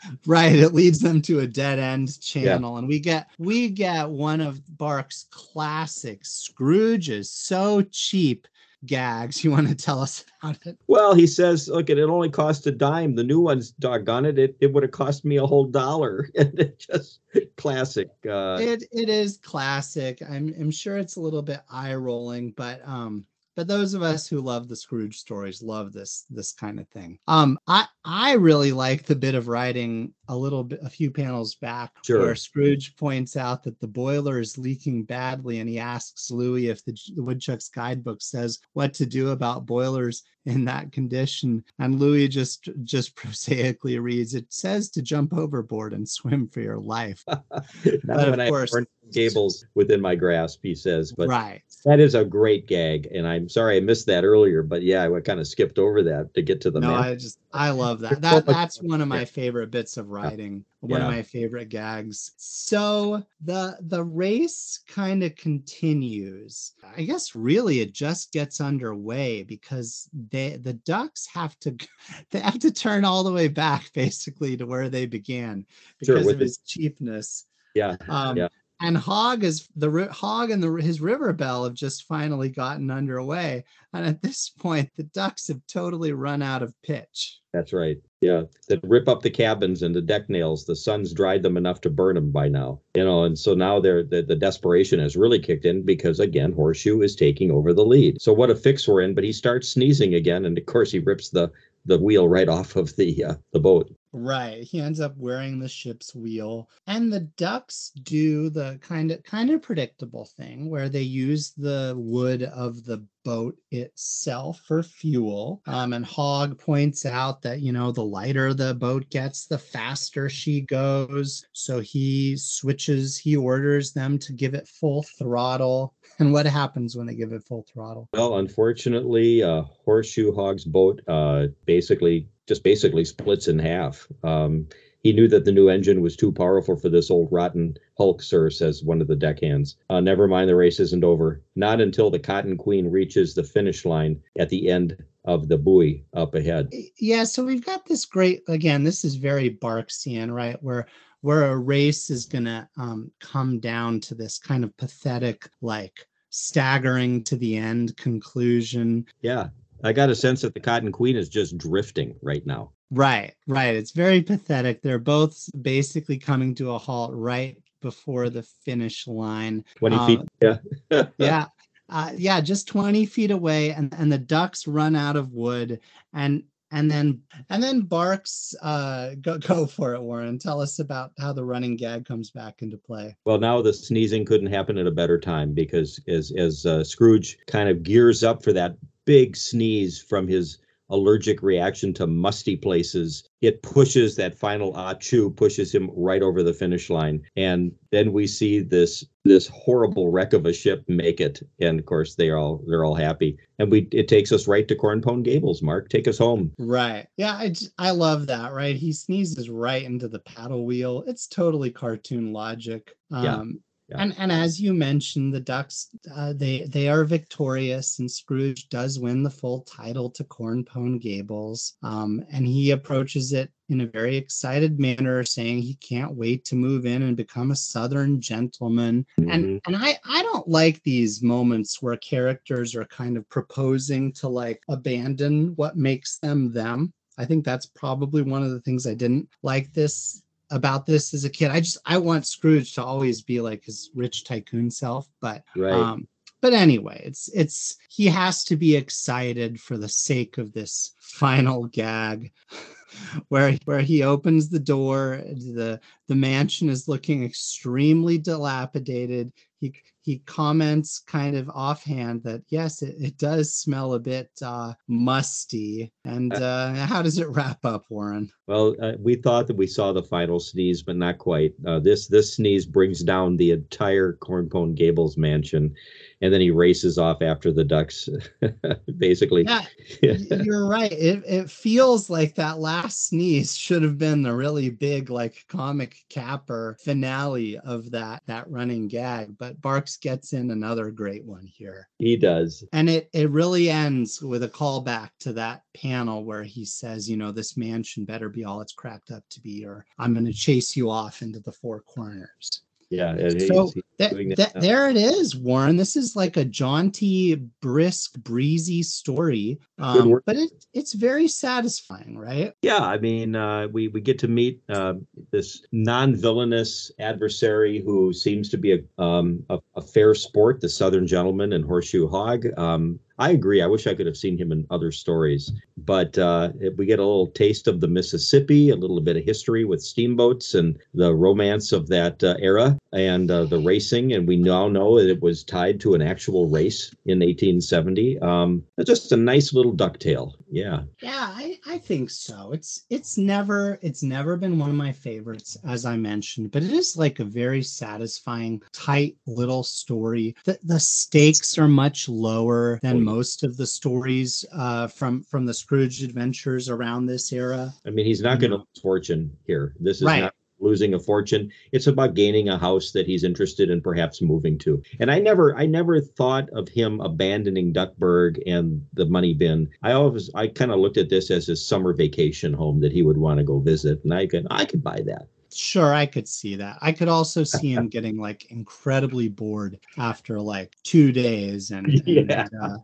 right it leads them to a dead end channel yeah. and we get we get one of bark's classic scrooge's so cheap gags. You want to tell us about it? Well he says look it only cost a dime. The new one's doggone it it, it would have cost me a whole dollar. And it just classic uh it it is classic. I'm i'm sure it's a little bit eye rolling but um but those of us who love the Scrooge stories love this this kind of thing. Um, I I really like the bit of writing a little bit a few panels back sure. where Scrooge points out that the boiler is leaking badly, and he asks Louie if the, the Woodchuck's guidebook says what to do about boilers in that condition, and Louie just just prosaically reads, "It says to jump overboard and swim for your life." but of course, Gables within my grasp, he says. But right. that is a great gag. And I'm sorry I missed that earlier, but yeah, I kind of skipped over that to get to the no, I just I love that. That that's one of my favorite bits of writing. One yeah. of my favorite gags. So the the race kind of continues. I guess really it just gets underway because they the ducks have to they have to turn all the way back basically to where they began because sure, of his cheapness. Yeah. Um, yeah and Hog is the Hog and the, his River Belle have just finally gotten underway, and at this point, the ducks have totally run out of pitch. That's right. Yeah, that rip up the cabins and the deck nails. The sun's dried them enough to burn them by now. You know, and so now they're the, the desperation has really kicked in because again, Horseshoe is taking over the lead. So what a fix we're in. But he starts sneezing again, and of course he rips the the wheel right off of the uh, the boat. Right. He ends up wearing the ship's wheel. And the ducks do the kind of kind of predictable thing where they use the wood of the boat itself for fuel. Um, and Hog points out that, you know, the lighter the boat gets, the faster she goes. So he switches, he orders them to give it full throttle. And what happens when they give it full throttle? Well, unfortunately, uh, Horseshoe Hog's boat uh, basically just basically splits in half. Um, he knew that the new engine was too powerful for this old rotten hulk, sir, says one of the deckhands. Uh, never mind, the race isn't over. Not until the Cotton Queen reaches the finish line at the end of the buoy up ahead. Yeah, so we've got this great, again, this is very Barksian, right? Where where a race is going to um, come down to this kind of pathetic, like staggering to the end conclusion. Yeah. I got a sense that the Cotton Queen is just drifting right now. Right, right. It's very pathetic. They're both basically coming to a halt right before the finish line. 20 um, feet. Yeah. yeah. Uh, yeah, just 20 feet away. And, and the ducks run out of wood. And and then and then barks uh go go for it warren tell us about how the running gag comes back into play well now the sneezing couldn't happen at a better time because as as uh, scrooge kind of gears up for that big sneeze from his allergic reaction to musty places, it pushes that final achoo, pushes him right over the finish line. And then we see this this horrible wreck of a ship make it. And of course they all they're all happy. And we it takes us right to Cornpone Gables, Mark. Take us home. Right. Yeah, I I love that, right? He sneezes right into the paddle wheel. It's totally cartoon logic. Um, yeah. Yeah. And and as you mentioned, the Ducks uh, they they are victorious, and Scrooge does win the full title to Cornpone Gables. Um, and he approaches it in a very excited manner, saying he can't wait to move in and become a Southern gentleman. Mm-hmm. And and I I don't like these moments where characters are kind of proposing to like abandon what makes them them. I think that's probably one of the things I didn't like this about this as a kid. I just I want Scrooge to always be like his rich tycoon self, but right. um but anyway, it's it's he has to be excited for the sake of this final gag where where he opens the door the the mansion is looking extremely dilapidated he he comments kind of offhand that yes, it, it does smell a bit uh, musty. And uh, uh, how does it wrap up, Warren? Well, uh, we thought that we saw the final sneeze, but not quite. Uh, this this sneeze brings down the entire Cornpone Gables mansion, and then he races off after the ducks. basically, yeah, you're right. It it feels like that last sneeze should have been the really big like comic capper finale of that that running gag, but Barks gets in another great one here. He does. And it it really ends with a callback to that panel where he says, you know, this mansion better be all it's cracked up to be, or I'm going to chase you off into the four corners. Yeah. So that, that, there it is, Warren. This is like a jaunty, brisk, breezy story, um, but it, it's very satisfying, right? Yeah. I mean, uh, we we get to meet uh, this non-villainous adversary who seems to be a, um, a, a fair sport, the Southern gentleman and Horseshoe Hog. Um, I agree. I wish I could have seen him in other stories. But uh, we get a little taste of the Mississippi, a little bit of history with steamboats and the romance of that uh, era and uh, the racing. And we now know that it was tied to an actual race in 1870. Um, just a nice little ducktail. Yeah. Yeah, I, I think so. It's it's never it's never been one of my favorites, as I mentioned, but it is like a very satisfying, tight little story. The the stakes are much lower than most of the stories uh, from from the Scrooge adventures around this era. I mean, he's not going to lose fortune here. This is right. not losing a fortune. It's about gaining a house that he's interested in perhaps moving to. And I never I never thought of him abandoning Duckburg and the money bin. I always I kind of looked at this as his summer vacation home that he would want to go visit. And I could I could buy that. Sure, I could see that. I could also see him getting like incredibly bored after like two days and, yeah. and uh,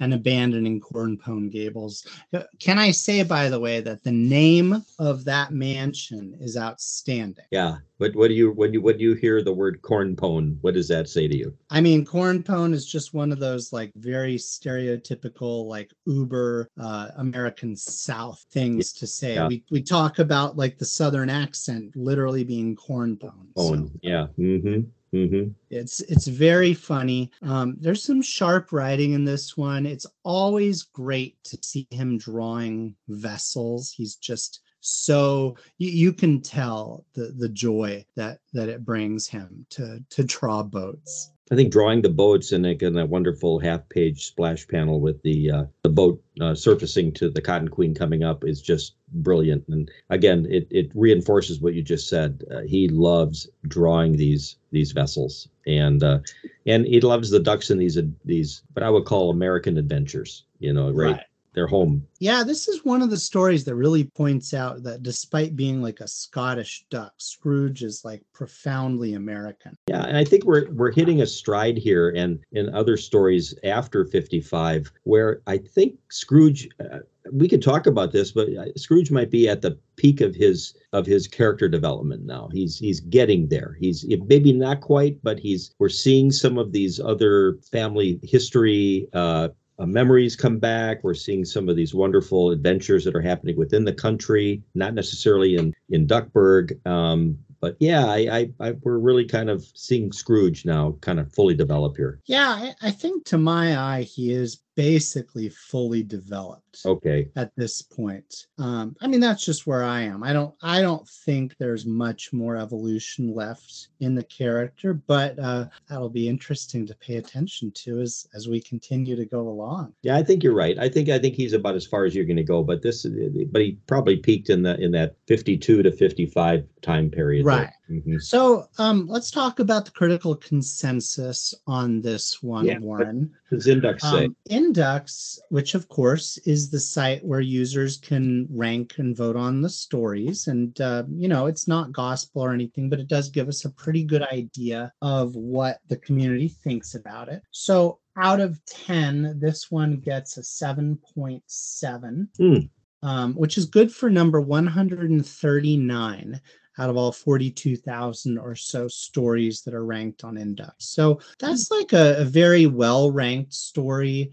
and abandoning Cornpone Gables. Uh, can I say, by the way, that the name of that mansion is outstanding? Yeah. What what do you when you when you hear the word cornpone, what does that say to you? I mean, cornpone is just one of those like very stereotypical like uber uh, American South things yeah. to say. Yeah. We we talk about like the Southern accent literally being cornpone. So. Yeah. Mm-hmm. Mm-hmm. It's it's very funny. Um, there's some sharp writing in this one. It's always great to see him drawing vessels. He's just so you, you can tell the the joy that that it brings him to to draw boats. I think drawing the boats and again that wonderful half page splash panel with the uh, the boat uh, surfacing to the Cotton Queen coming up is just brilliant. And again, it, it reinforces what you just said. Uh, he loves drawing these these vessels, and uh, and he loves the ducks in these these what I would call American adventures. You know, right? right their home. Yeah, this is one of the stories that really points out that despite being like a Scottish duck, Scrooge is like profoundly American. Yeah, and I think we're we're hitting a stride here and in other stories after 55 where I think Scrooge uh, we could talk about this, but uh, Scrooge might be at the peak of his of his character development now. He's he's getting there. He's maybe not quite, but he's we're seeing some of these other family history uh, uh, memories come back. We're seeing some of these wonderful adventures that are happening within the country, not necessarily in in Duckburg. Um, but yeah, I, I, I, we're really kind of seeing Scrooge now, kind of fully develop here. Yeah, I, I think to my eye, he is basically fully developed okay. at this point. Um, i mean that's just where i am. I don't i don't think there's much more evolution left in the character but uh, that'll be interesting to pay attention to as as we continue to go along. Yeah i think you're right. I think i think he's about as far as you're going to go but this but he probably peaked in the in that 52 to 55 time period right mm-hmm. so um let's talk about the critical consensus on this one yeah, warren does Inducks say um, Inducks, which of course is the site where users can rank and vote on the stories. And, uh, you know, it's not gospel or anything, but it does give us a pretty good idea of what the community thinks about it. So out of 10, this one gets a 7.7. Mm. Um, which is good for number 139 out of all 42,000 or so stories that are ranked on Inducks. So that's like a, a very well ranked story.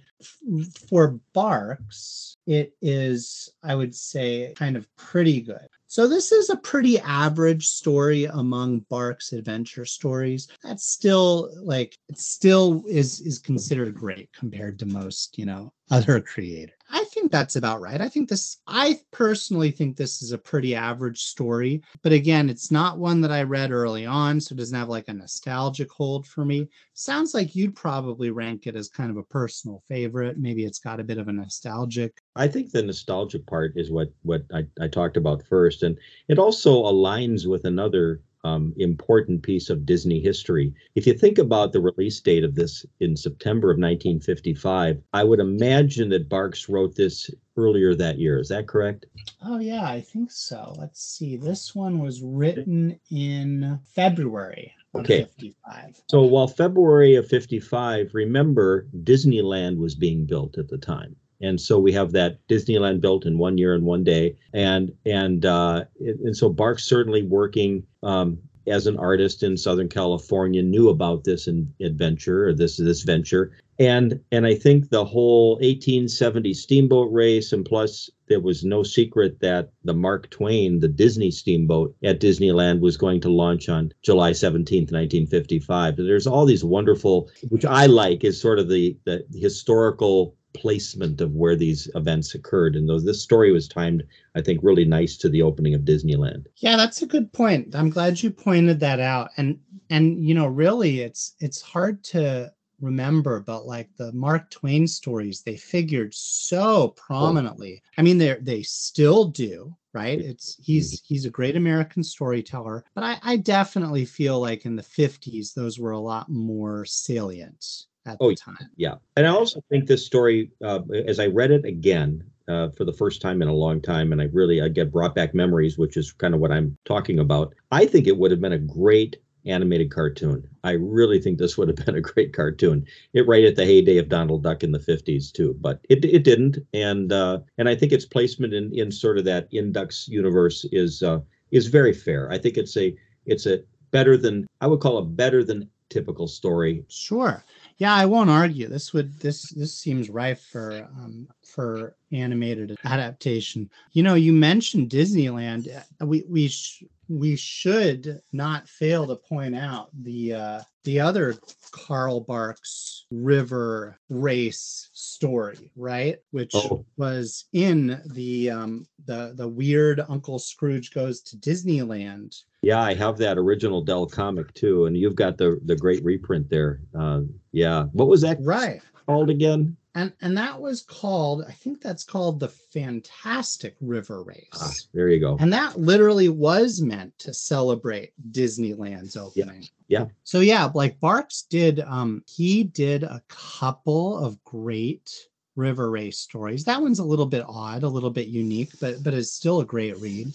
For Barks, it is, I would say, kind of pretty good. So this is a pretty average story among Barks adventure stories. That's still like it still is is considered great compared to most, you know, other creators. I think that's about right. I think this, I personally think this is a pretty average story. But again, it's not one that I read early on, so it doesn't have like a nostalgic hold for me. Sounds like you'd probably rank it as kind of a personal favorite. Maybe it's got a bit of a nostalgic. I think the nostalgic part is what what I, I talked about first. And it also aligns with another um, important piece of Disney history. If you think about the release date of this in September of 1955, I would imagine that Barks wrote this earlier that year. Is that correct? Oh, yeah, I think so. Let's see. This one was written in February. Okay. 55. So while February of 55, remember Disneyland was being built at the time and so we have that Disneyland built in one year and one day, and and uh, and so Barks certainly working um, as an artist in Southern California knew about this in, adventure or this this venture, and and I think the whole 1870 steamboat race, and plus there was no secret that the Mark Twain, the Disney steamboat at Disneyland, was going to launch on July 17th, 1955. There's all these wonderful, which I like, is sort of the the historical placement of where these events occurred. And though this story was timed, I think, really nice to the opening of Disneyland. Yeah, that's a good point. I'm glad you pointed that out. And and you know, really, it's it's hard to remember, but like the Mark Twain stories, they figured so prominently. I mean, they they still do, right? It's he's mm-hmm. he's a great American storyteller, but I, I definitely feel like in the 50s those were a lot more salient at oh, the time. Yeah. And I also think this story, uh, as I read it again uh, for the first time in a long time, and I really I get brought back memories, which is kind of what I'm talking about. I think it would have been a great animated cartoon. I really think this would have been a great cartoon. It right at the heyday of Donald Duck in the 50s too, but it, it didn't. And uh, and I think its placement in, in sort of that Inducks universe is uh, is very fair. I think it's a it's a better than I would call a better than typical story. Sure. Yeah, I won't argue. This would this this seems rife for um, for animated adaptation. You know, you mentioned Disneyland. We we sh- we should not fail to point out the uh, the other Carl Barks River race story, right? Which oh. was in the um, the the weird Uncle Scrooge goes to Disneyland. Yeah, I have that original Dell comic too, and you've got the the great reprint there. Uh, yeah, what was that right called again? and and that was called i think that's called the fantastic river race ah, there you go and that literally was meant to celebrate disneyland's opening yeah. yeah so yeah like barks did um he did a couple of great river race stories that one's a little bit odd a little bit unique but but it's still a great read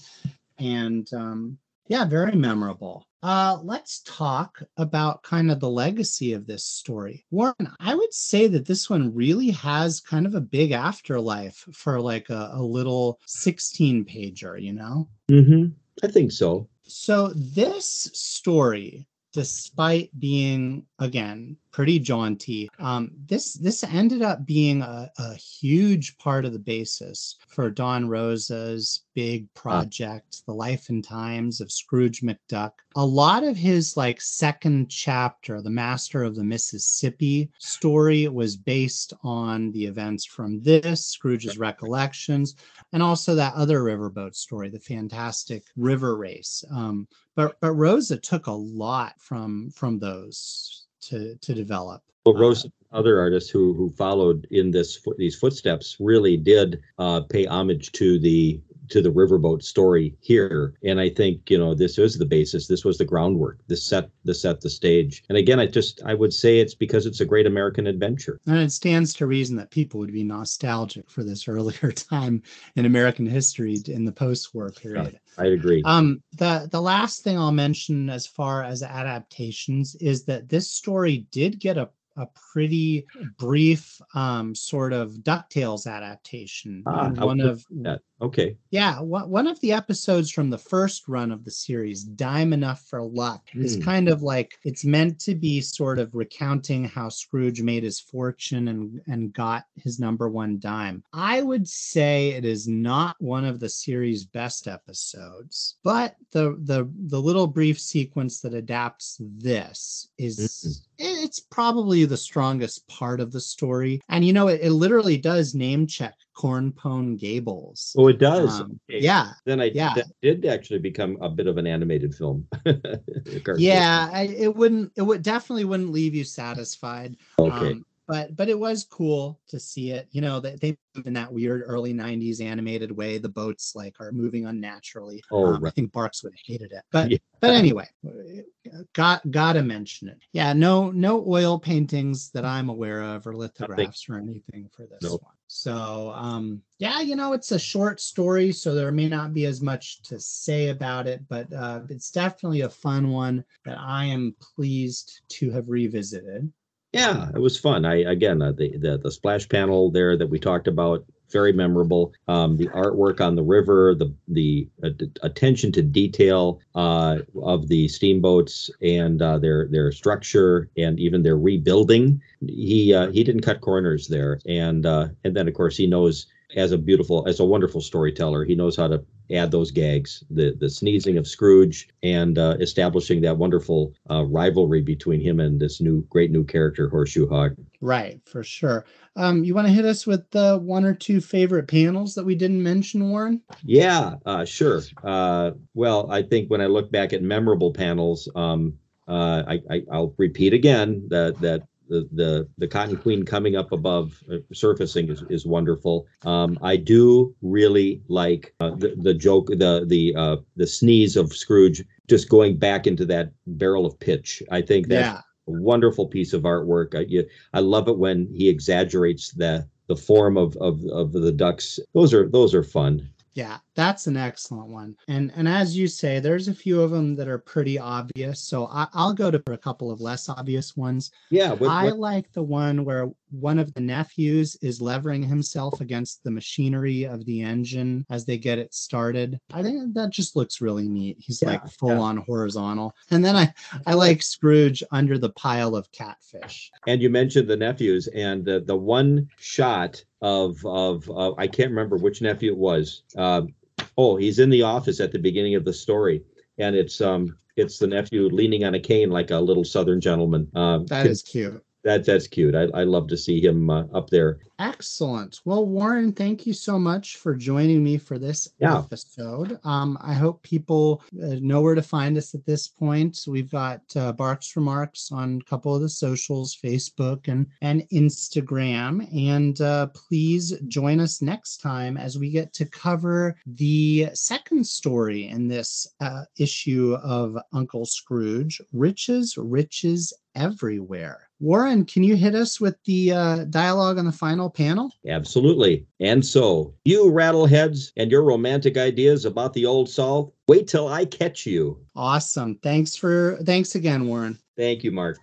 and um yeah very memorable uh, let's talk about kind of the legacy of this story. Warren, I would say that this one really has kind of a big afterlife for like a, a little 16 pager, you know? Mm-hmm. I think so. So this story, despite being, again, pretty jaunty. Um, this this ended up being a, a huge part of the basis for Don Rosa's big project, The Life and Times of Scrooge McDuck. A lot of his like second chapter, The Master of the Mississippi story, was based on the events from this, Scrooge's recollections, and also that other riverboat story, the fantastic river race. Um, but but Rosa took a lot from from those to to develop. Well, Rosa, uh, other artists who who followed in this these footsteps really did uh, pay homage to the to the riverboat story here. And i think you know this is the basis. This was the groundwork this set this set the stage. And again i just i would say it's because it's a great american adventure. And it stands to reason that people would be nostalgic for this earlier time in american history in the post-war period. Yeah, i agree. Um the the last thing i'll mention as far as adaptations is that this story did get a a pretty brief um, sort of DuckTales adaptation. Ah, one of that. Okay. Yeah, one of the episodes from the first run of the series, Dime Enough for Luck, mm. is hmm. kind of like it's meant to be sort of recounting how Scrooge made his fortune and and got his number one dime. I would say it is not one of the series' best episodes, but the the the little brief sequence that adapts this is mm it's probably the strongest part of the story. And you know, it, it literally does name check Cornpone Gables. Oh, it does. Um, okay. Yeah. Then I yeah. that did actually become a bit of an animated film. yeah, I, it wouldn't. It would definitely wouldn't leave you satisfied. Okay. Um, but but it was cool to see it. You know, they, they move in that weird early '90s animated way. The boats like are moving unnaturally. Oh, um, right. I think Barks would have hated it, but yeah. but anyway, got gotta mention it. Yeah, no no oil paintings that I'm aware of or lithographs or anything for this nope. one. So um yeah, you know, it's a short story, so there may not be as much to say about it, but uh, it's definitely a fun one that I am pleased to have revisited. Yeah, it was fun. I again uh, the, the the splash panel there that we talked about very memorable. Um, the artwork on the river, the the uh, attention to detail uh, of the steamboats and uh, their their structure and even their rebuilding. He uh, he didn't cut corners there, and uh, and then of course he knows as a beautiful as a wonderful storyteller he knows how to add those gags the the sneezing of scrooge and uh, establishing that wonderful uh, rivalry between him and this new great new character horseshoe hog right for sure. Um, you want to hit us with the one or two favorite panels that we didn't mention warren? Yeah uh, sure. Uh, well i think when i look back at memorable panels um, uh, I, I, will repeat again that that the the the cotton queen coming up above uh, surfacing is, is wonderful. Um, i do really like uh, the, the joke the the uh, the sneeze of scrooge just going back into that barrel of pitch. I think that's yeah. a wonderful piece of artwork. I, you, I love it when he exaggerates the the form of, of of the ducks. Those are those are fun yeah, that's an excellent one. And and as you say, there's a few of them that are pretty obvious. So I, will go to a couple of less obvious ones. Yeah, what, I like the one where one of the nephews is levering himself against the machinery of the engine as they get it started. I think that just looks really neat. He's yeah, like full yeah. on horizontal. And then I I like Scrooge under the pile of catfish. And you mentioned the nephews and the the one shot of of uh, I can't remember which nephew it was. Uh, oh, he's in the office at the beginning of the story, and it's um it's the nephew leaning on a cane like a little Southern gentleman. Um, that is cute. That that's cute. I I love to see him uh, up there. Excellent. Well, Warren, thank you so much for joining me for this yeah. episode. Um, I hope people uh, know where to find us at this point. We've got uh, Barks Remarks on a couple of the socials, Facebook and and Instagram. And uh, please join us next time as we get to cover the second story in this uh, issue of Uncle Scrooge: Riches, Riches Everywhere. Warren, can you hit us with the uh, dialogue on the final panel? Absolutely. And so, you rattleheads and your romantic ideas about the old South, wait till I catch you. Awesome. Thanks for thanks again, Warren. Thank you, Mark.